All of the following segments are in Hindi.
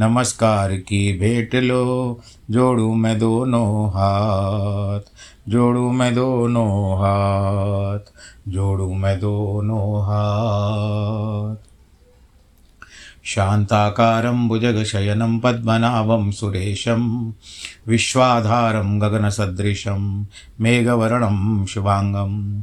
नमस्कार की भेंट लो, जोड़ू मैं दोनों हाथ, जोड़ू मैं दोनों हाथ, जोड़ू मैं दोनों हाथ। शान्ताकारं भुजगशयनं पद्मनाभं सुरेशं, विश्वाधारं गगनसदृशं मेघवर्णं शुभाङ्गं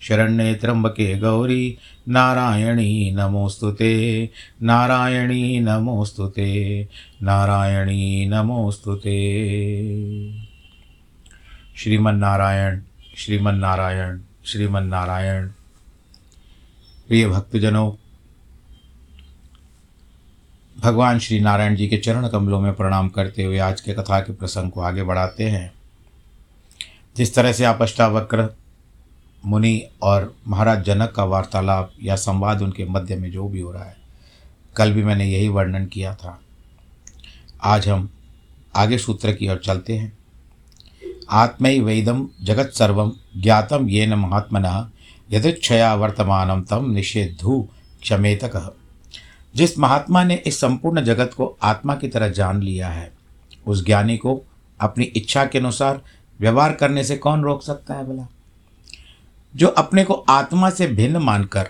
शरण्ये त्र्यम्बके गौरी। नारायणी नमोऽस्तु ते। नारायणी नमोऽस्तु ते। नारायणी नमोऽस्तु ते। श्रीमन्नारायण श्रीमन्नारायण श्रीमन्नारायण। प्रिय भक्तजनों, भगवान श्री नारायण जी के चरण कमलों में प्रणाम करते हुए आज के कथा के प्रसंग को आगे बढ़ाते हैं। जिस तरह से आप अष्टावक्र मुनि और महाराज जनक का वार्तालाप या संवाद उनके मध्य में जो भी हो रहा है, कल भी मैंने यही वर्णन किया था। आज हम आगे सूत्र की ओर चलते हैं। आत्मय वेदम जगत सर्वम ज्ञातम ये न महात्मना यदुच्छया वर्तमानम तम निषेधु क्षमेत जिस महात्मा ने इस संपूर्ण जगत को आत्मा की तरह जान लिया है, उस ज्ञानी को अपनी इच्छा के अनुसार व्यवहार करने से कौन रोक सकता है भला? जो अपने को आत्मा से भिन्न मानकर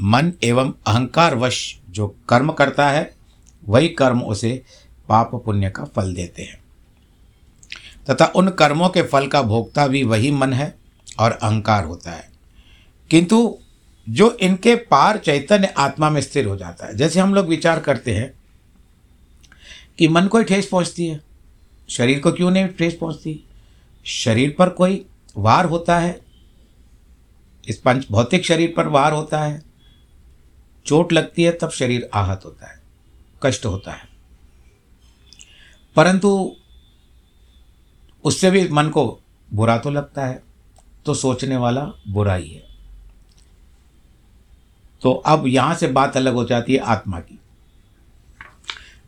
मन एवं अहंकार वश जो कर्म करता है, वही कर्म उसे पाप पुण्य का फल देते हैं। तथा उन कर्मों के फल का भोगता भी वही मन है और अहंकार होता है। किंतु जो इनके पार चैतन्य आत्मा में स्थिर हो जाता है, जैसे हम लोग विचार करते हैं कि मन को ही ठेस पहुँचती है, शरीर को क्यों नहीं ठेस पहुँचती? शरीर पर कोई वार होता है इस पंच, भौतिक शरीर पर वार होता है। चोट लगती है, तब शरीर आहत होता है, कष्ट होता है। परंतु उससे भी मन को बुरा तो लगता है तो सोचने वाला बुरा ही है। तो अब यहाँ से बात अलग हो जाती है आत्मा की।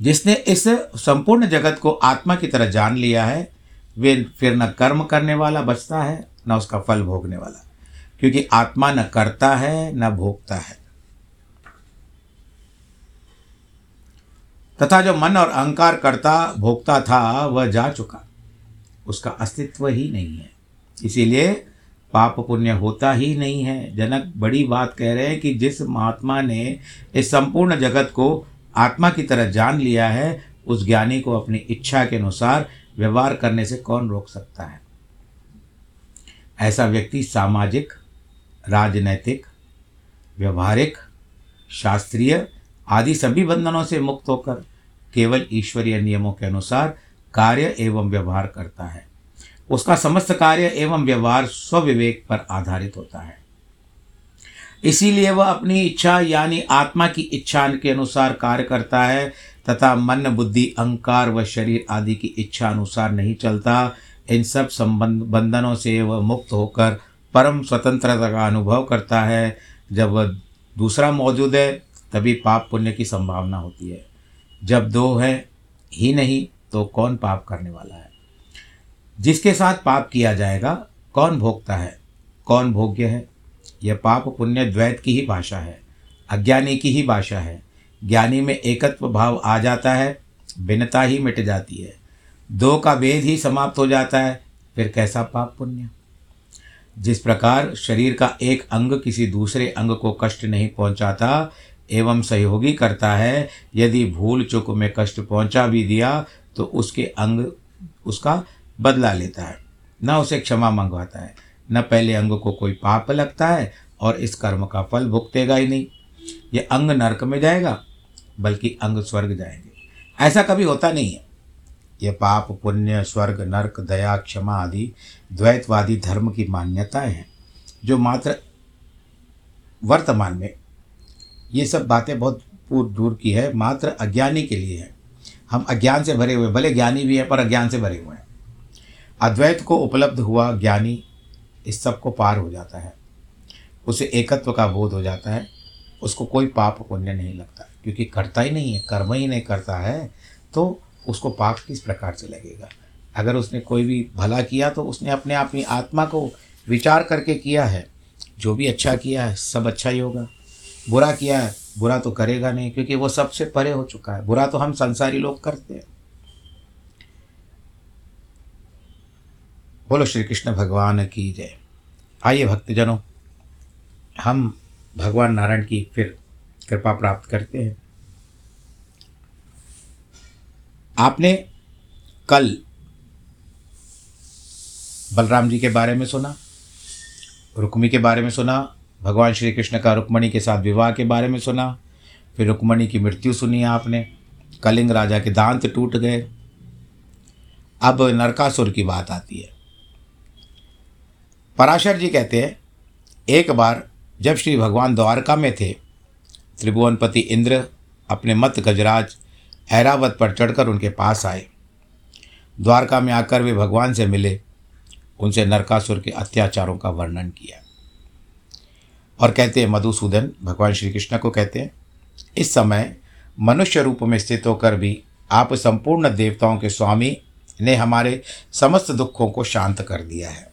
जिसने इस संपूर्ण जगत को आत्मा की तरह जान लिया है, वे फिर न कर्म करने वाला बचता है, न उसका फल भोगने वाला। क्योंकि आत्मा न करता है, न भोगता है। तथा जो मन और अहंकार करता, भोगता था, वह जा चुका। उसका अस्तित्व ही नहीं है। इसीलिए पाप पुण्य होता ही नहीं है। जनक बड़ी बात कह रहे हैं कि जिस महात्मा ने इस संपूर्ण जगत को आत्मा की तरह जान लिया है, उस ज्ञानी को अपनी इच्छा के अनुसार व्यवहार करने से कौन रोक सकता है? ऐसा व्यक्ति सामाजिक राजनैतिक, व्यवहारिक, शास्त्रीय आदि सभी बंधनों से मुक्त होकर केवल ईश्वरीय नियमों के अनुसार कार्य एवं व्यवहार करता है। उसका समस्त कार्य एवं व्यवहार स्वविवेक पर आधारित होता है। इसीलिए वह अपनी इच्छा यानी आत्मा की इच्छा के अनुसार कार्य करता है तथा मन, बुद्धि, अहंकार व शरीर आदि की इच्छा अनुसार नहीं चलता। इन सब संबंध, बंधनों से वह मुक्त होकर परम स्वतंत्रता का अनुभव करता है। जब वह दूसरा मौजूद है, तभी पाप पुण्य की संभावना होती है। जब दो है, ही नहीं तो कौन पाप करने वाला है? जिसके साथ पाप किया जाएगा, कौन भोगता है? कौन भोग्य है? यह पाप पुण्य द्वैत की ही भाषा है, अज्ञानी की ही भाषा है। ज्ञानी में एकत्व भाव आ जाता है, भिन्नता ही मिट जाती है। दो का वेद ही समाप्त हो जाता है, फिर कैसा पाप पुण्य? जिस प्रकार शरीर का एक अंग किसी दूसरे अंग को कष्ट नहीं पहुंचाता, एवं सहयोगी करता है, यदि भूल चुक में कष्ट पहुँचा भी दिया तो उसके अंग उसका बदला लेता है। न उसे क्षमा मंगवाता है, न पहले अंग को कोई पाप लगता है, और इस कर्म का फल भुगतेगा ही नहीं। ये अंग नरक में जाएगा, बल्कि अंग स्वर्ग जाएँगे। ऐसा कभी होता नहीं है। ये पाप, पुण्य, स्वर्ग, नरक, दया, क्षमा आदि द्वैतवादी धर्म की मान्यताएँ हैं, जो मात्र वर्तमान में। ये सब बातें बहुत पूर्व दूर की है, मात्र अज्ञानी के लिए है। हम अज्ञान से भरे हुए भले ज्ञानी भी हैं, पर अज्ञान से भरे हुए हैं। अद्वैत को उपलब्ध हुआ ज्ञानी, इस सबको पार हो जाता है। उसे एकत्व का बोध हो जाता है। उसको कोई पाप, पुण्य नहीं लगता, क्योंकि करता ही नहीं है, कर्म ही नहीं करता है तो उसको पाप किस प्रकार से लगेगा? अगर उसने कोई भी भला किया तो उसने अपने में आत्मा को विचार करके किया है। जो भी अच्छा किया है, सब अच्छा ही होगा। बुरा किया है, बुरा तो करेगा नहीं, क्योंकि वो सबसे परे हो चुका है। बुरा तो हम संसारी लोग करते हैं। बोलो श्री कृष्ण भगवान की जय। आइए भक्तजनों, हम भगवान नारायण की फिर कृपा प्राप्त करते हैं। आपने कल बलराम जी के बारे में सुना रुक्मी के बारे में सुना, भगवान श्री कृष्ण का रुक्मणी के साथ विवाह के बारे में सुना, फिर रुक्मणी की मृत्यु सुनी आपने, कलिंग राजा के दांत टूट गए। अब नरकासुर की बात आती है। पराशर जी कहते हैं, एक बार जब श्री भगवान द्वारका में थे, त्रिभुवनपति इंद्र अपने मत गजराज ऐरावत पर चढ़कर उनके पास आए। द्वारका में आकर वे भगवान से मिले। उनसे नरकासुर के अत्याचारों का वर्णन किया। और कहते हैं, मधुसूदन, भगवान श्री कृष्ण को कहते हैं, इस समय मनुष्य रूप में स्थित होकर भी आप संपूर्ण देवताओं के स्वामी ने हमारे समस्त दुखों को शांत कर दिया है।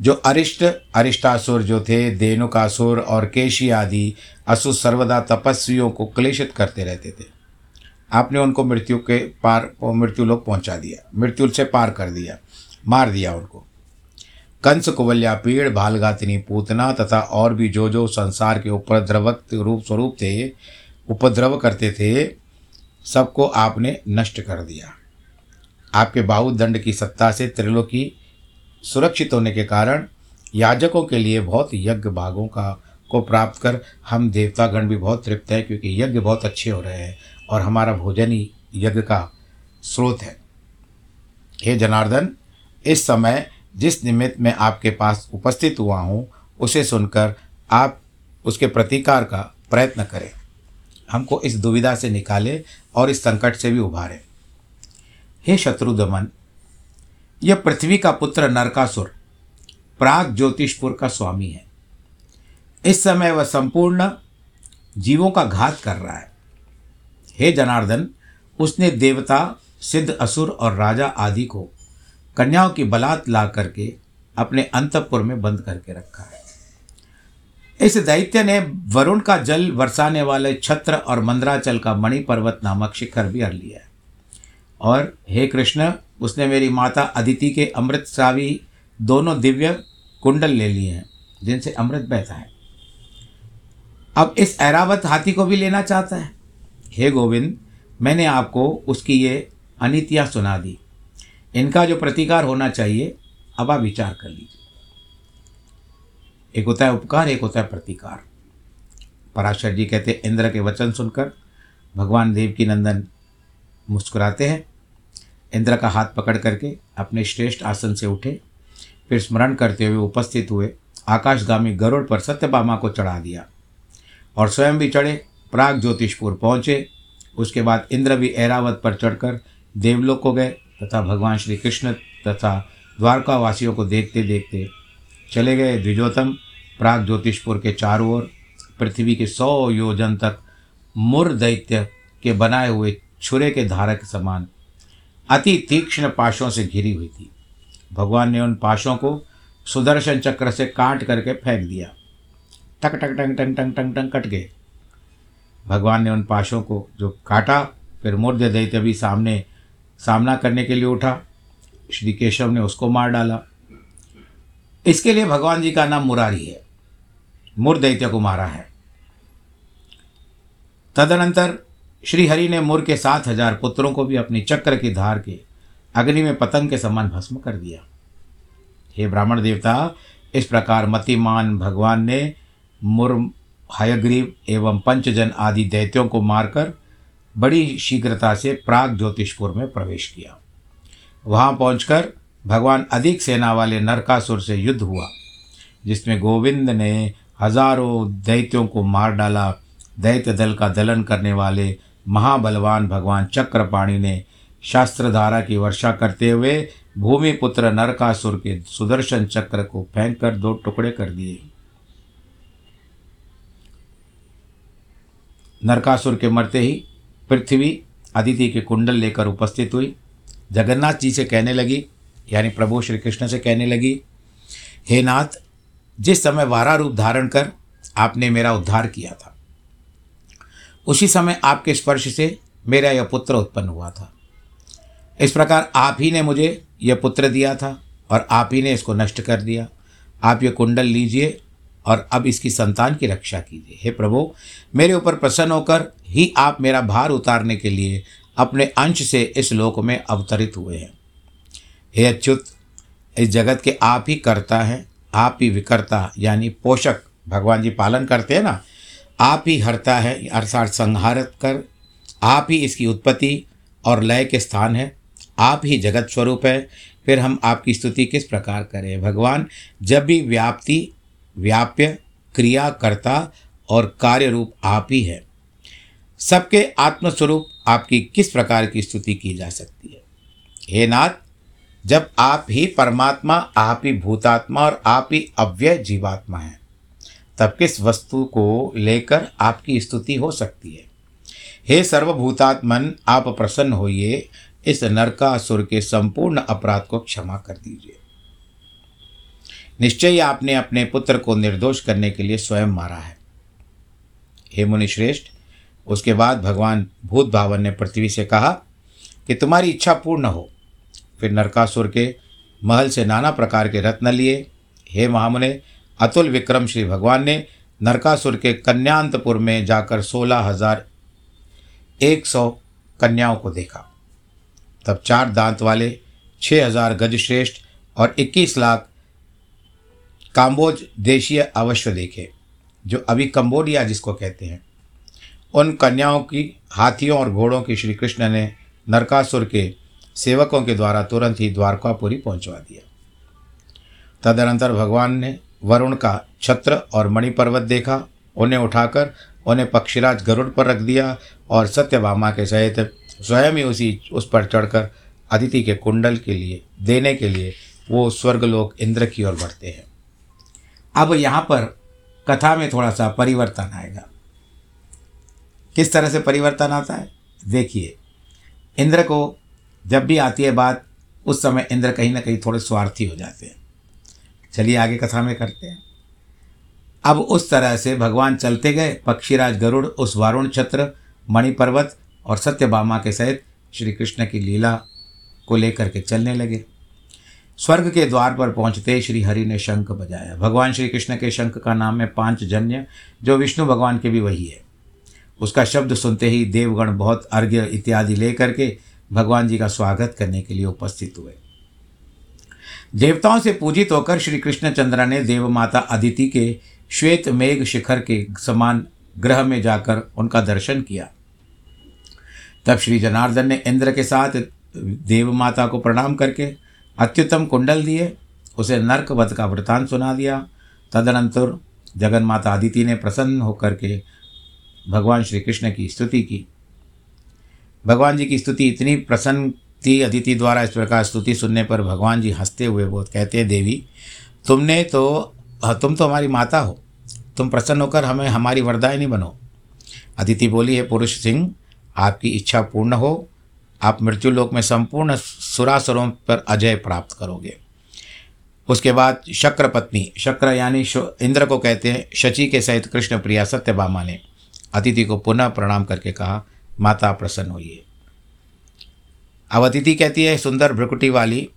जो अरिष्ट, अरिष्टासुर जो थे देनुकासुर और केशी आदि असुर सर्वदा तपस्वियों को क्लेशित करते रहते थे। आपने उनको मृत्यु के पार मृत्यु लोग पहुँचा दिया। मृत्यु से पार कर दिया, मार दिया उनको। कंस कुवल्या, पीड़ भालघातिनी पूतना तथा और भी जो जो संसार के उपद्रवक रूप स्वरूप थे, उपद्रव करते थे, सबको आपने नष्ट कर दिया। आपके बाहुदंड की सत्ता से त्रिलोकी सुरक्षित होने के कारण याजकों के लिए बहुत यज्ञ भागों का को प्राप्त कर हम देवतागण भी बहुत तृप्त हैं, क्योंकि यज्ञ बहुत अच्छे हो रहे हैं। और हमारा भोजन ही यज्ञ का स्रोत है। हे जनार्दन, इस समय जिस निमित्त मैं आपके पास उपस्थित हुआ हूँ, उसे सुनकर आप उसके प्रतिकार का प्रयत्न करें। हमको इस दुविधा से निकालें और इस संकट से भी उभारें। हे शत्रुदमन, यह पृथ्वी का पुत्र नरकासुर, प्राग ज्योतिषपुर का स्वामी है। इस समय वह संपूर्ण जीवों का घात कर रहा है। हे जनार्दन, उसने देवता, सिद्ध असुर और राजा आदि को कन्याओं की बलात् ला करके अपने अंतपुर में बंद करके रखा है। इस दैत्य ने वरुण का जल बरसाने वाले छत्र और मंदराचल का मणि पर्वत नामक शिखर भी हर लिया है। और हे कृष्ण, उसने मेरी माता अदिति के अमृत सावी दोनों दिव्य कुंडल ले लिए हैं, जिनसे अमृत बहता है। अब इस ऐरावत हाथी को भी लेना चाहता है। हे गोविंद, मैंने आपको उसकी ये अनितियाँ सुना दी। इनका जो प्रतिकार होना चाहिए, अब आप विचार कर लीजिए। एक होता है उपकार, एक होता है प्रतिकार। पराशर जी कहते इंद्र के वचन सुनकर भगवान देव की नंदन मुस्कुराते हैं। इंद्र का हाथ पकड़ करके अपने श्रेष्ठ आसन से उठे। फिर स्मरण करते हुए उपस्थित हुए आकाशगामी गरुड़ पर सत्यभामा को चढ़ा दिया और स्वयं भी चढ़े प्राग ज्योतिषपुर पहुँचे। उसके बाद इंद्र भी ऐरावत पर चढ़कर देवलोक को गए तथा भगवान श्री कृष्ण तथा द्वारका वासियों को देखते देखते चले गए द्विजोतम प्राग ज्योतिषपुर के चारों ओर। पृथ्वी के सौ योजन तक मुर दैत्य के बनाए हुए छुरे के धारक समान अति तीक्ष्ण पाशों से घिरी हुई थी। भगवान ने उन पाशों को सुदर्शन चक्र से काट करके फेंक दिया। टक टक टंग टंग टंग टंग टंग कट गए। भगवान ने उन पाशों को जो काटा, फिर मूर्ध दैत्य भी सामने, सामना करने के लिए उठा। श्री केशव ने उसको मार डाला। इसके लिए भगवान जी का नाम मुरारी है। मुर दैत्य को मारा है। तदनंतर श्री हरि ने मुर के सात हज़ार पुत्रों को भी अपनी चक्र की धार के अग्नि में पतंग के समान भस्म कर दिया। हे ब्राह्मण देवता, इस प्रकार मतिमान भगवान ने मुर हयग्रीव एवं पंचजन आदि दैत्यों को मारकर बड़ी शीघ्रता से प्राग ज्योतिषपुर में प्रवेश किया। वहाँ पहुंचकर भगवान अधिक सेना वाले नरकासुर से युद्ध हुआ, जिसमें गोविंद ने हज़ारों दैत्यों को मार डाला। दैत्य दल का दलन करने वाले महाबलवान भगवान चक्रपाणी ने शास्त्रधारा की वर्षा करते हुए भूमिपुत्र नरकासुर के सुदर्शन चक्र को फेंक कर दो टुकड़े कर दिए। नरकासुर के मरते ही पृथ्वी अदिति के कुंडल लेकर उपस्थित हुई। जगन्नाथ जी से कहने लगी, यानी प्रभु श्री कृष्ण से कहने लगी, हे नाथ, जिस समय वारा रूप धारण कर आपने मेरा उद्धार किया था, उसी समय आपके स्पर्श से मेरा यह पुत्र उत्पन्न हुआ था। इस प्रकार आप ही ने मुझे यह पुत्र दिया था और आप ही ने इसको नष्ट कर दिया। आप ये कुंडल लीजिए और अब इसकी संतान की रक्षा कीजिए। हे प्रभु, मेरे ऊपर प्रसन्न होकर ही आप मेरा भार उतारने के लिए अपने अंश से इस लोक में अवतरित हुए हैं। हे अच्युत, इस जगत के आप ही करता है, आप ही विकर्ता यानी पोषक भगवान जी पालन करते हैं ना, आप ही हरता है, अर्थात संहारत कर, आप ही इसकी उत्पत्ति और लय के स्थान है, आप ही जगत स्वरूप है, फिर हम आपकी स्तुति किस प्रकार करें? भगवान, जब भी व्याप्ति व्याप्य क्रिया करता और कार्य रूप आप ही है। सबके आत्मस्वरूप आपकी किस प्रकार की स्तुति की जा सकती है? हे नाथ, जब आप ही परमात्मा, आप ही भूतात्मा और आप ही अव्यय जीवात्मा हैं, तब किस वस्तु को लेकर आपकी स्तुति हो सकती है? हे सर्वभूतात्मन, आप प्रसन्न होइए, इस नरकासुर के संपूर्ण अपराध को क्षमा कर दीजिए। निश्चय आपने अपने पुत्र को निर्दोष करने के लिए स्वयं मारा है। हे मुनि श्रेष्ठ उसके बाद भगवान भूत भावन ने पृथ्वी से कहा कि तुम्हारी इच्छा पूर्ण हो। फिर नरकासुर के महल से नाना प्रकार के रत्न लिए। हे महामुने, अतुल विक्रम श्री भगवान ने नरकासुर के कन्यांतपुर में जाकर सोलह हज़ार एक सौ कन्याओं को देखा। तब चार दांत वाले छः हज़ार गज श्रेष्ठ और इक्कीस लाख काम्बोज देशीय अवश्य देखे, जो अभी कंबोडिया जिसको कहते हैं। उन कन्याओं की, हाथियों और घोड़ों की श्री कृष्ण ने नरकासुर के सेवकों के द्वारा तुरंत ही द्वारकापुरी पहुंचवा दिया। तदनंतर भगवान ने वरुण का छत्र और मणिपर्वत देखा, उन्हें उठाकर उन्हें पक्षीराज गरुड़ पर रख दिया और सत्यभामा के सहित स्वयं ही उसी, उस पर चढ़कर अदिति के कुंडल के लिए, देने के लिए वो स्वर्गलोक इंद्र की ओर बढ़ते हैं। अब यहाँ पर कथा में थोड़ा सा परिवर्तन आएगा। किस तरह से परिवर्तन आता है? देखिए, इंद्र को जब भी आती है बात, उस समय इंद्र कहीं ना कहीं थोड़े स्वार्थी हो जाते हैं। चलिए आगे कथा में करते हैं। अब उस तरह से भगवान चलते गए, पक्षीराज गरुड़, उस वारुण छत्र मणिपर्वत और सत्यभामा के सहित श्री कृष्ण की लीला को लेकर के चलने लगे। स्वर्ग के द्वार पर पहुँचते श्री हरि ने शंख बजाया। भगवान श्री कृष्ण के शंख का नाम है पाँच जन्य जो विष्णु भगवान के भी वही है। उसका शब्द सुनते ही देवगण बहुत अर्घ्य इत्यादि लेकर के भगवान जी का स्वागत करने के लिए उपस्थित हुए। देवताओं से पूजित होकर श्री कृष्णचंद्र ने देव माता अदिति के श्वेत मेघ शिखर के समान ग्रह में जाकर उनका दर्शन किया। तब श्री जनार्दन ने इंद्र के साथ देव माता को प्रणाम करके अत्युत्तम कुंडल दिए, उसे नर्क वध का वृतांत सुना दिया। तदनंतर जगन माता अदिति ने प्रसन्न होकर के भगवान श्री कृष्ण की स्तुति की। भगवान जी की स्तुति इतनी प्रसन्न थी, अदिति द्वारा इस प्रकार स्तुति सुनने पर भगवान जी हँसते हुए बहुत कहते हैं देवी, तुमने तो तुम तो हमारी माता हो। तुम प्रसन्न होकर हमें, हमारी वरदायनी बनो। अदिति बोली, है पुरुष सिंह, आपकी इच्छा पूर्ण हो आप मृत्यु लोक में संपूर्ण सुरासुरों पर अजय प्राप्त करोगे। उसके बाद शक्र पत्नी शक्र यानी इंद्र को कहते हैं, शची के सहित कृष्ण प्रिया सत्यभामा ने अतिथि को पुनः प्रणाम करके कहा, माता प्रसन्न हुई अब अतिथि कहती है, सुंदर भ्रुकुटी वाली,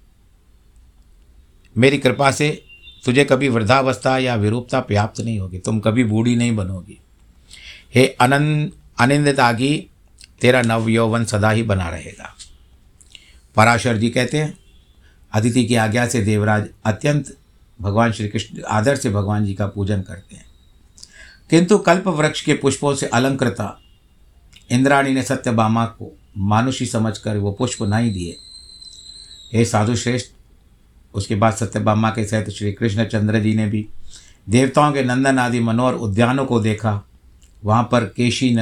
मेरी कृपा से तुझे कभी वृद्धावस्था या विरूपता प्राप्त नहीं होगी, तुम कभी बूढ़ी नहीं बनोगी। हे अनंत अनिंदित आगी तेरा नव यौवन सदा ही बना रहेगा। पराशर जी कहते हैं, अदिति की आज्ञा से देवराज अत्यंत भगवान श्री कृष्ण आदर से भगवान जी का पूजन करते हैं। किंतु कल्प वृक्ष के पुष्पों से अलंकृता, इंद्राणी ने सत्यभामा को मानुषी समझकर वो पुष्प नहीं दिए। हे साधु श्रेष्ठ, उसके बाद सत्यभामा के सहित श्री कृष्ण चंद्र जी ने भी देवताओं के नंदन आदि मनोहर उद्यानों को देखा वहाँ पर केशी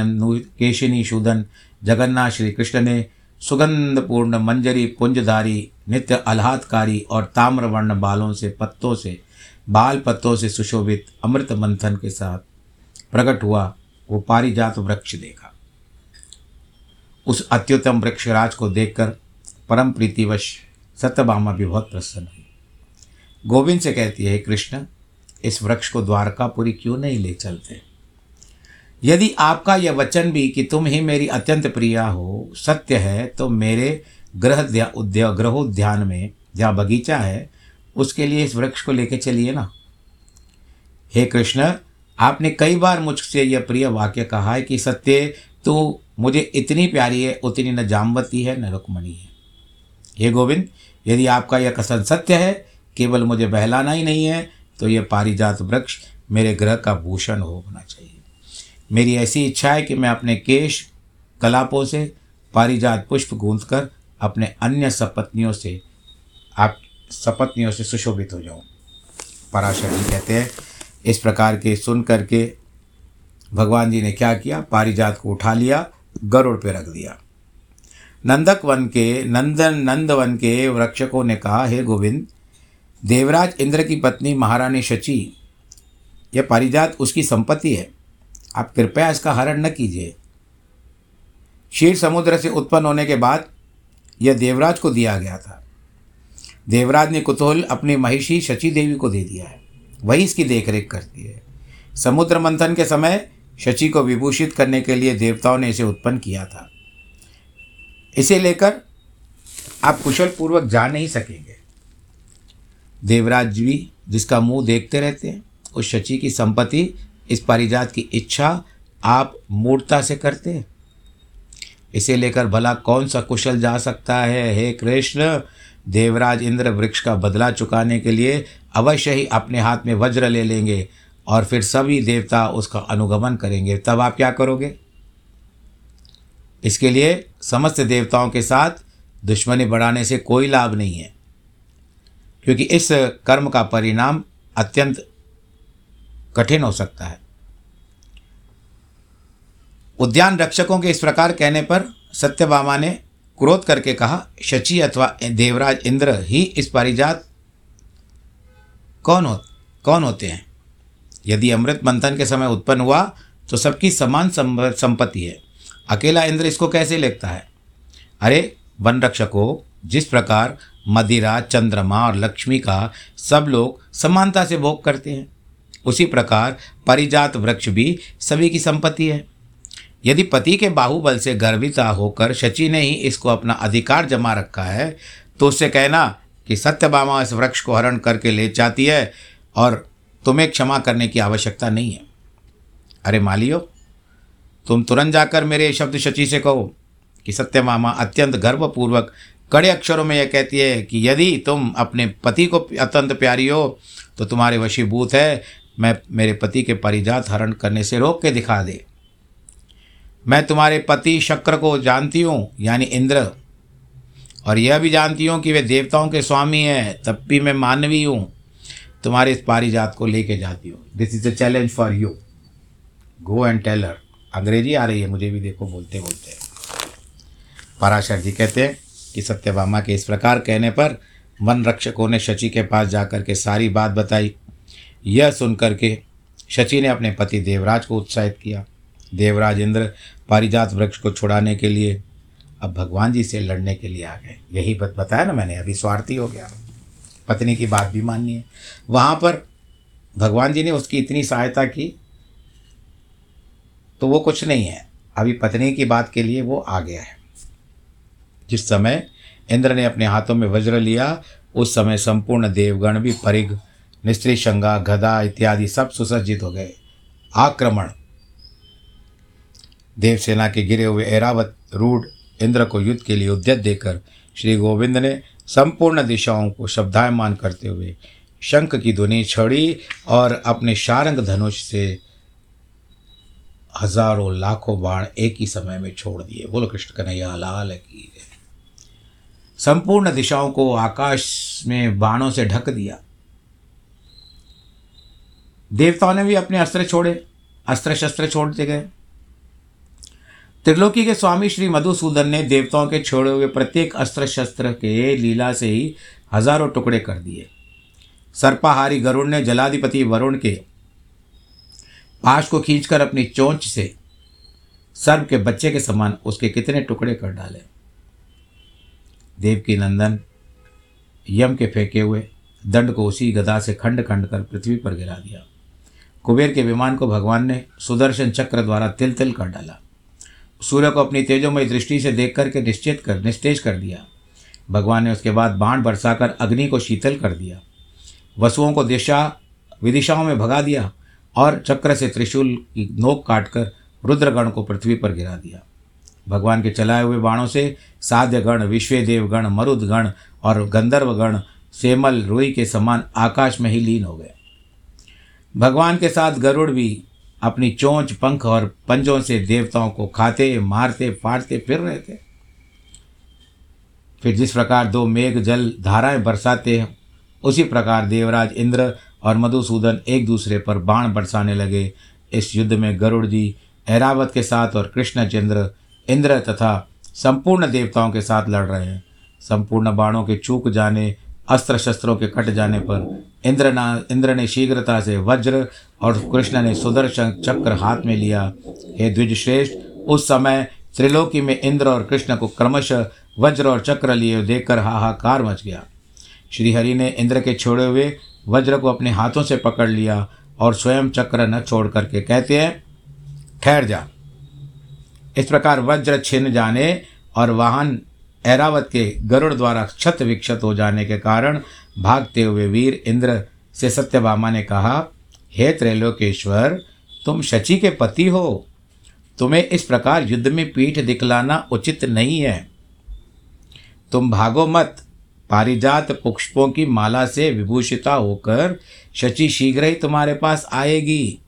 केशिनी शूदन जगन्नाथ श्री कृष्ण ने सुगंधपूर्ण मंजरी, पुंजधारी, नित्य आह्लादकारी और ताम्रवर्ण बालों से पत्तों से, बाल पत्तों से सुशोभित अमृत मंथन के साथ प्रकट हुआ वो पारिजात वृक्ष देखा। उस अत्युत्तम वृक्षराज को देखकर परम प्रीतिवश सत्यभामा भी बहुत प्रसन्न हुई। गोविंद से कहती है कृष्ण, इस वृक्ष को द्वारकापुरी क्यों नहीं ले चलते? यदि आपका यह वचन भी कि तुम ही मेरी अत्यंत प्रिया हो, सत्य है तो मेरे ग्रह उद्योग ग्रहोद्यान में जहाँ बगीचा है, उसके लिए इस वृक्ष को लेके चलिए ना। हे कृष्ण, आपने कई बार मुझसे यह प्रिय वाक्य कहा है कि सत्य तो मुझे इतनी प्यारी है, उतनी न जामवती है, न रुक्मणी है। हे गोविंद, यदि आपका यह कसन सत्य है, केवल मुझे बहलाना ही नहीं है तो यह पारिजात वृक्ष मेरे ग्रह का भूषण होना चाहिए। मेरी ऐसी इच्छा है कि मैं अपने केश कलापों से पारिजात पुष्प गूंथ कर अपने अन्य सपत्नियों से, आप सपत्नियों से सुशोभित हो जाऊँ। पराशर जी कहते हैं, इस प्रकार के सुन करके भगवान जी ने क्या किया? पारिजात को उठा लिया, गरुड़ पे रख दिया। नंदक वन के, नंदन नंदवन के वृक्षकों ने कहा, हे गोविंद, देवराज इंद्र की पत्नी महारानी शची, यह पारिजात उसकी संपत्ति है। आप कृपया इसका हरण न कीजिए। क्षीर समुद्र से उत्पन्न होने के बाद यह देवराज को दिया गया था। देवराज ने कुतूहल अपनी महिषी शची देवी को दे दिया है। वही इसकी देखरेख करती है। समुद्र मंथन के समय शची को विभूषित करने के लिए देवताओं ने इसे उत्पन्न किया था। इसे लेकर आप कुशल पूर्वक जा नहीं सकेंगे। देवराज भी जिसका मुँह देखते रहते हैं, उस शची की संपत्ति इस पारिजात की इच्छा आप मूर्ता से करते हैं। इसे लेकर भला कौन सा कुशल जा सकता है? हे कृष्ण, देवराज इंद्र वृक्ष का बदला चुकाने के लिए अवश्य ही अपने हाथ में वज्र ले लेंगे और फिर सभी देवता उसका अनुगमन करेंगे। तब आप क्या करोगे? इसके लिए समस्त देवताओं के साथ दुश्मनी बढ़ाने से कोई लाभ नहीं है, क्योंकि इस कर्म का परिणाम अत्यंत कठिन हो सकता है। उद्यान रक्षकों के इस प्रकार कहने पर सत्यभामा ने क्रोध करके कहा, शची अथवा देवराज इंद्र ही इस पारिजात कौन हो, कौन होते हैं? यदि अमृत मंथन के समय उत्पन्न हुआ तो सबकी समान संपत्ति है। अकेला इंद्र इसको कैसे लेखता है? अरे, वन रक्षकों, जिस प्रकार मदिरा, चंद्रमा और लक्ष्मी का सब लोग समानता से भोग करते हैं। उसी प्रकार परिजात वृक्ष भी सभी की संपत्ति है। यदि पति के बाहुबल से गर्विता होकर शची ने ही इसको अपना अधिकार जमा रखा है तो उससे कहना कि सत्यभामा इस वृक्ष को हरण करके ले जाती है और तुम्हें क्षमा करने की आवश्यकता नहीं है। अरे मालियो, तुम तुरंत जाकर मेरे शब्द शची से कहो कि सत्यभामा अत्यंत गर्वपूर्वक कड़े अक्षरों में यह कहती है कि यदि तुम अपने पति को अत्यंत प्यारी हो तो तुम्हारे वशीभूत है मैं मेरे पति के परिजात हरण करने से रोक के दिखा दे। मैं तुम्हारे पति शक्र को जानती हूँ, यानी इंद्र। और यह भी जानती हूँ कि वे देवताओं के स्वामी हैं, तब भी मैं मानवी हूँ। तुम्हारे इस पारिजात को लेके जाती हूँ। This is a challenge for you go and tell her अंग्रेज़ी आ रही है, मुझे भी देखो बोलते बोलते पराशर जी कहते हैं कि सत्यभामा के इस प्रकार कहने पर वन रक्षकों ने शची के पास जाकर के सारी बात बताई। यह सुनकर के शची ने अपने पति देवराज को उत्साहित किया। देवराज इंद्र पारिजात वृक्ष को छुड़ाने के लिए अब भगवान जी से लड़ने के लिए आ गए। यही बत बताया ना मैंने, अभी स्वार्थी हो गया। पत्नी की बात भी माननी है वहाँ पर भगवान जी ने उसकी इतनी सहायता की तो वो कुछ नहीं है। अभी पत्नी की बात के लिए वो आ गया है। जिस समय इंद्र ने अपने हाथों में वज्र लिया, उस समय संपूर्ण देवगण भी परिग निस्त्री शंगा, गदा इत्यादि सब सुसज्जित हो गए। आक्रमण। देवसेना के गिरे हुए ऐरावत, रूढ़, इंद्र को युद्ध के लिए उद्यत देकर श्री गोविंद ने संपूर्ण दिशाओं को शब्दायमान करते हुए शंख की ध्वनि छड़ी और अपने शारंग धनुष से हज़ारों लाखों बाण एक ही समय में छोड़ दिए। बोलो कृष्ण कन्हैया, लाल की संपूर्ण दिशाओं को आकाश में बाणों से ढक दिया। देवताओं ने भी अपने अस्त्र छोड़े अस्त्र शस्त्र छोड़ते गए। त्रिलोकी के स्वामी श्री मधुसूदन ने देवताओं के छोड़े हुए प्रत्येक अस्त्र शस्त्र के लीला से ही हज़ारों टुकड़े कर दिए। सर्पाहारी गरुण ने जलाधिपति वरुण के पाश को खींचकर अपनी चोंच से सर्प के बच्चे के समान उसके कितने टुकड़े कर डाले। देव की नंदन यम के फेंके हुए दंड को उसी गदा से खंड खंड कर पृथ्वी पर गिरा दिया। कुबेर के विमान को भगवान ने सुदर्शन चक्र द्वारा तिल तिल कर डाला। सूर्य को अपनी तेजोमय दृष्टि से देख करके निश्चित कर, निस्तेज कर दिया। भगवान ने उसके बाद बाण बरसाकर अग्नि को शीतल कर दिया। वसुओं को दिशा, विदिशाओं में भगा दिया और चक्र से त्रिशूल की नोक काटकर रुद्रगण को पृथ्वी पर गिरा दिया। भगवान के चलाए हुए बाणों से साध्य गण विश्वेदेव गण मरुद और गंधर्वगण, सेमल, रोई के समान आकाश में ही लीन हो गए। भगवान के साथ गरुड़ भी अपनी चोंच, पंख और पंजों से देवताओं को खाते, मारते, फाड़ते, फिर रहे थे। फिर जिस प्रकार दो मेघ जल धाराएँ बरसाते हैं, उसी प्रकार देवराज इंद्र और मधुसूदन एक दूसरे पर बाण बरसाने लगे। इस युद्ध में गरुड़ जी, ऐरावत के साथ और कृष्णचंद्र इंद्र तथा संपूर्ण देवताओं के साथ लड़ रहे हैं। संपूर्ण बाणों के चूक जाने अस्त्र शस्त्रों के कट जाने पर इंद्र ना इंद्र ने शीघ्रता से वज्र और कृष्ण ने सुदर्शन चक्र हाथ में लिया। हे द्विज श्रेष्ठ उस समय त्रिलोकी में इंद्र और कृष्ण को क्रमशः वज्र और चक्र लिए देखकर हाहाकार मच गया। श्रीहरि ने इंद्र के छोड़े हुए वज्र को अपने हाथों से पकड़ लिया और स्वयं चक्र न छोड़ करके कहते हैं, ठहर जा। इस प्रकार वज्र छिन जाने और वाहन ऐरावत के गरुड़ द्वारा क्षत विक्षत हो जाने के कारण भागते हुए वीर इंद्र से सत्यभामा ने कहा, हे त्रैलोकेश्वर, तुम शची के पति हो। तुम्हें इस प्रकार युद्ध में पीठ दिखलाना उचित नहीं है। तुम भागो मत। पारिजात पुष्पों की माला से विभूषिता होकर शची शीघ्र ही तुम्हारे पास आएगी।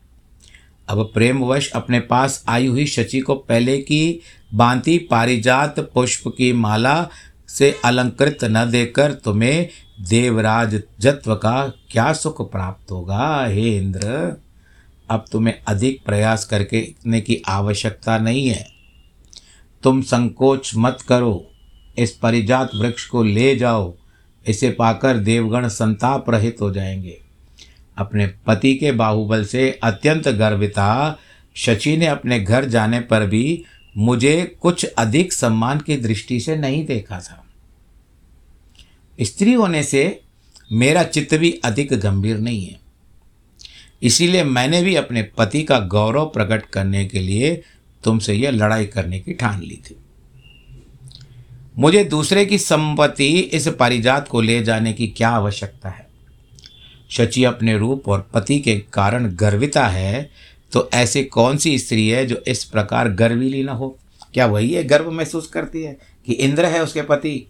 अब प्रेमवश अपने पास आई हुई शची को पहले की बांति पारिजात पुष्प की माला से अलंकृत न देकर तुम्हें देवराज जत्व का क्या सुख प्राप्त होगा, हे इंद्र? अब तुम्हें अधिक प्रयास करके इतने की आवश्यकता नहीं है। तुम संकोच मत करो। इस परिजात वृक्ष को ले जाओ। इसे पाकर देवगण संताप रहित हो जाएँगे। अपने पति के बाहुबल से अत्यंत गर्विता, शची ने अपने घर जाने पर भी मुझे कुछ अधिक सम्मान की दृष्टि से नहीं देखा था। स्त्री होने से मेरा चित्त भी अधिक गंभीर नहीं है। इसीलिए मैंने भी अपने पति का गौरव प्रकट करने के लिए तुमसे यह लड़ाई करने की ठान ली थी। मुझे दूसरे की संपत्ति इस परिजात को ले जाने की क्या आवश्यकता है? शची अपने रूप और पति के कारण गर्विता है तो ऐसी कौन सी स्त्री है जो इस प्रकार गर्वीली ना हो? क्या वही है गर्व महसूस करती है कि इंद्र है उसके पति?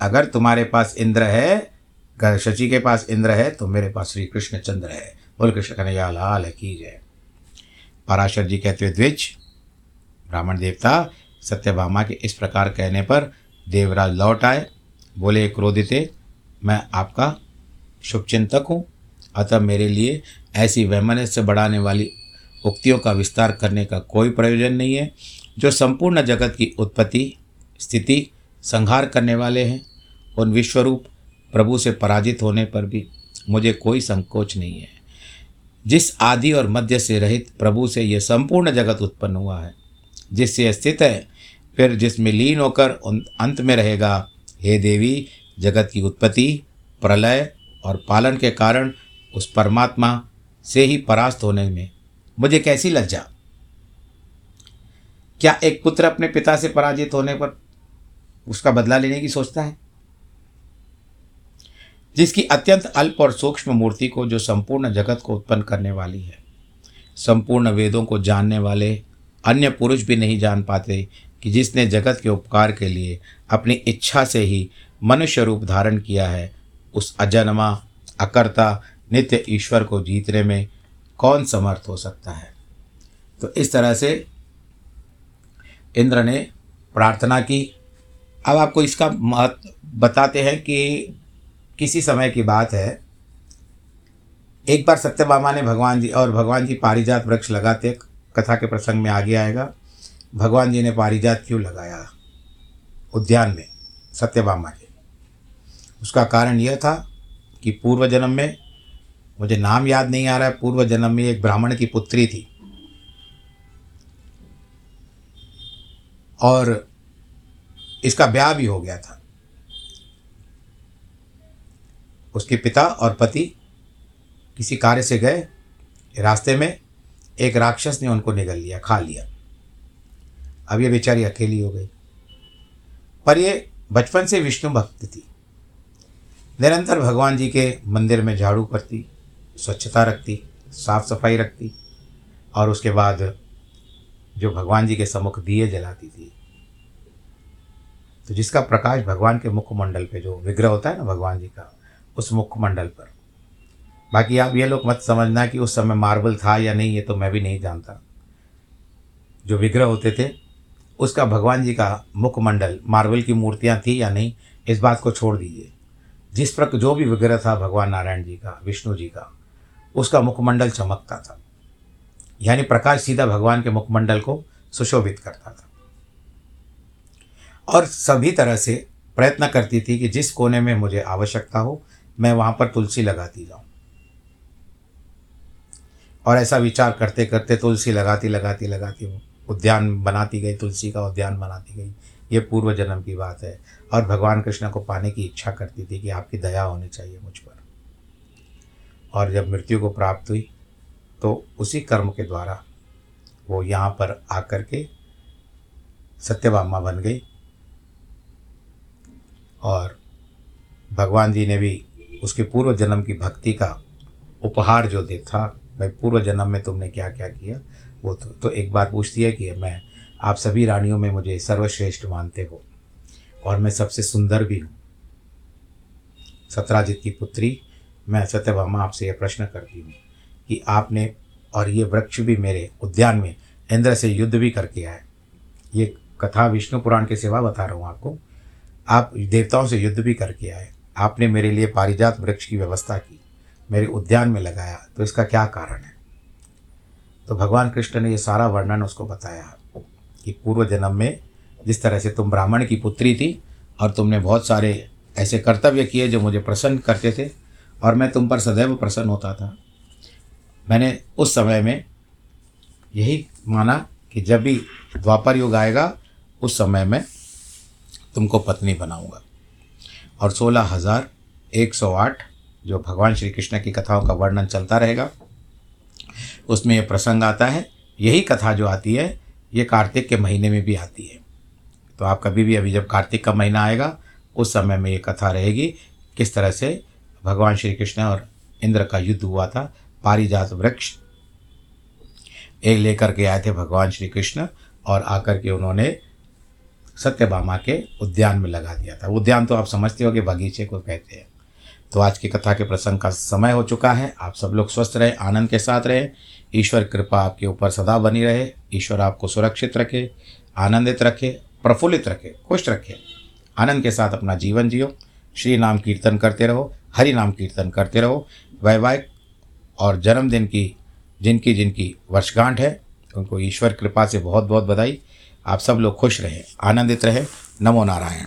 अगर तुम्हारे पास इंद्र है शची के पास इंद्र है तो मेरे पास श्री कृष्ण चंद्र है। बोल कृष्ण कन्हैया लाल की जय। पराशर जी कहते हुए, द्विज, ब्राह्मण देवता, सत्यभामा के इस प्रकार कहने पर देवराज लौट आए। बोले, क्रोधित, मैं आपका शुभचिंतक हूँ अतः मेरे लिए ऐसी वैमनस्य बढ़ाने वाली उक्तियों का विस्तार करने का कोई प्रयोजन नहीं है, जो संपूर्ण जगत की उत्पत्ति, स्थिति, संहार करने वाले हैं, उन विश्वरूप प्रभु से पराजित होने पर भी मुझे कोई संकोच नहीं है। जिस आदि और मध्य से रहित प्रभु से यह संपूर्ण जगत उत्पन्न हुआ है, जिससे स्थित है, फिर जिसमें लीन होकर अंत में रहेगा, हे देवी, जगत की उत्पत्ति, प्रलय और पालन के कारण उस परमात्मा से ही परास्त होने में मुझे कैसी लज्जा? क्या एक पुत्र अपने पिता से पराजित होने पर उसका बदला लेने की सोचता है? जिसकी अत्यंत अल्प और सूक्ष्म मूर्ति को जो संपूर्ण जगत को उत्पन्न करने वाली है, संपूर्ण वेदों को जानने वाले अन्य पुरुष भी नहीं जान पाते कि जिसने जगत के उपकार के लिए अपनी इच्छा से ही मनुष्य रूप धारण किया है उस अजन्मा, अकर्ता, नित्य ईश्वर को जीतने में कौन समर्थ हो सकता है? तो इस तरह से इंद्र ने प्रार्थना की। अब आपको इसका महत्व बताते हैं कि किसी समय की बात है। एक बार सत्य सत्यभामा ने भगवान जी और भगवान जी पारिजात वृक्ष लगाते कथा के प्रसंग में आगे आएगा। भगवान जी ने पारिजात क्यों लगाया? उद्यान में सत्य सत्यभामा के। उसका कारण यह था कि पूर्व जन्म में, मुझे नाम याद नहीं आ रहा है पूर्व जन्म में एक ब्राह्मण की पुत्री थी। और इसका ब्याह भी हो गया था। उसके पिता और पति किसी कार्य से गए, रास्ते में एक राक्षस ने उनको निगल लिया, खा लिया। अब ये बेचारी अकेली हो गई। पर ये बचपन से विष्णु भक्त थी। निरंतर भगवान जी के मंदिर में झाड़ू करती, स्वच्छता रखती साफ़ सफ़ाई रखती और उसके बाद जो भगवान जी के सम्मुख दिए जलाती थी। तो जिसका प्रकाश भगवान के मुखमंडल पे, जो विग्रह होता है ना भगवान जी का, उस मुखमंडल पर। बाकी आप ये लोग मत समझना कि उस समय मार्बल था या नहीं, ये तो मैं भी नहीं जानता। जो विग्रह होते थे, उसका भगवान जी का मुखमंडल, मार्बल की मूर्तियाँ थी या नहीं, इस बात को छोड़ दीजिए। जिस प्रकार जो भी विग्रह था भगवान नारायण जी का, विष्णु जी का, उसका मुखमंडल चमकता था। यानी प्रकाश सीधा भगवान के मुखमंडल को सुशोभित करता था। और सभी तरह से प्रयत्न करती थी कि जिस कोने में मुझे आवश्यकता हो, मैं वहाँ पर तुलसी लगाती जाऊँ। और ऐसा विचार करते करते तुलसी लगाती लगाती लगाती उद्यान बनाती गई, तुलसी का उद्यान बनाती गई। ये पूर्व जन्म की बात है। और भगवान कृष्ण को पाने की इच्छा करती थी कि आपकी दया होनी चाहिए मुझ पर। और जब मृत्यु को प्राप्त हुई तो उसी कर्म के द्वारा वो यहाँ पर आकर के सत्यभामा बन गई। और भगवान जी ने भी उसके पूर्व जन्म की भक्ति का उपहार जो दे था भाई पूर्व जन्म में तुमने क्या क्या किया? वो तो, तो एक बार पूछती है कि मैं आप सभी रानियों में मुझे सर्वश्रेष्ठ मानते हो। और मैं सबसे सुंदर भी हूँ। सतराजित की पुत्री, मैं सत्यभामा आपसे यह प्रश्न करती हूँ कि आपने और ये वृक्ष भी मेरे उद्यान में इंद्र से युद्ध भी करके आए। ये कथा विष्णु पुराण के सेवा बता रहा हूँ आपको। आप देवताओं से युद्ध भी करके आए। आपने मेरे लिए पारिजात वृक्ष की व्यवस्था की, मेरे उद्यान में लगाया तो इसका क्या कारण है? तो भगवान कृष्ण ने ये सारा वर्णन उसको बताया कि पूर्व जन्म में जिस तरह से तुम ब्राह्मण की पुत्री थी और तुमने बहुत सारे ऐसे कर्तव्य किए जो मुझे प्रसन्न करते थे और मैं तुम पर सदैव प्रसन्न होता था। मैंने उस समय में यही माना कि जब भी द्वापर युग आएगा, उस समय में तुमको पत्नी बनाऊँगा। और सोलह हज़ार एक सौ आठ, जो भगवान श्री कृष्ण की कथाओं का वर्णन चलता रहेगा, उसमें यह प्रसंग आता है। यही कथा जो आती है, ये कार्तिक के महीने में भी आती है। तो आप कभी भी अभी जब कार्तिक का महीना आएगा, उस समय में ये कथा रहेगी, किस तरह से भगवान श्री कृष्ण और इंद्र का युद्ध हुआ था, पारिजात वृक्ष एक लेकर के आए थे भगवान श्री कृष्ण और आकर के उन्होंने सत्यभामा के उद्यान में लगा दिया था। उद्यान तो आप समझते हो कि बगीचे को कहते हैं। तो आज की कथा के प्रसंग का समय हो चुका है। आप सब लोग स्वस्थ रहें, आनंद के साथ रहें। ईश्वर कृपा आपके ऊपर सदा बनी रहे। ईश्वर आपको सुरक्षित रखे, आनंदित रखे। प्रफुल्लित रखे, खुश रखे। आनंद के साथ अपना जीवन जियो। श्री नाम कीर्तन करते रहो, हरि नाम कीर्तन करते रहो। वैवाहिक और जन्मदिन की, जिनकी जिनकी वर्षगांठ है, उनको ईश्वर कृपा से बहुत बहुत बधाई। आप सब लोग खुश रहें, आनंदित रहें। नमो नारायण।